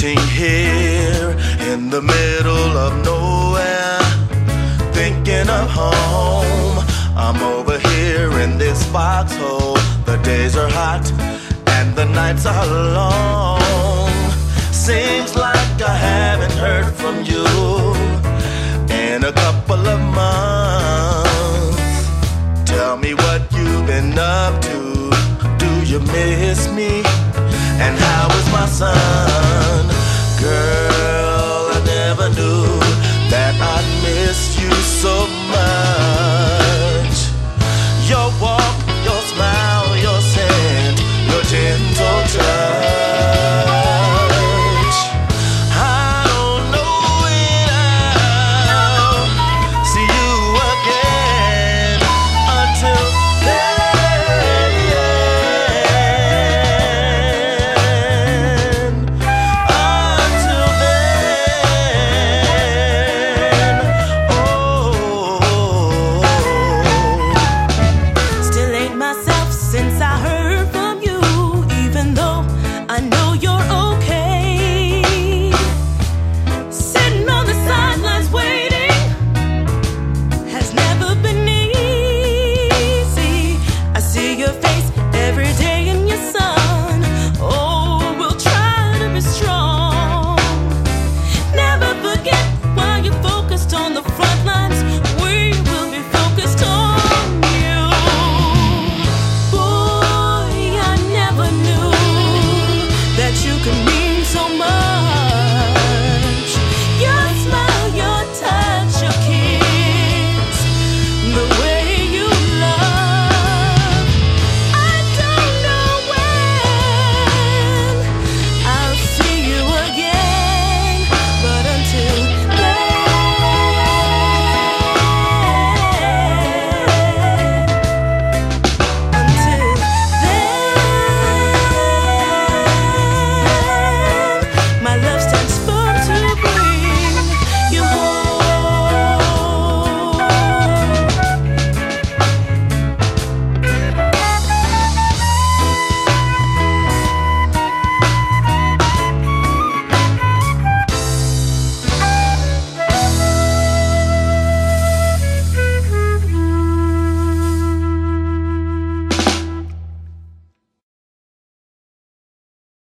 Sitting here in the middle of nowhere, thinking of home. I'm over here in this foxhole. The days are hot and the nights are long. Seems like I haven't heard from you in a couple of months. Tell me what you've been up to. Do you miss me? And how is my son? you so much.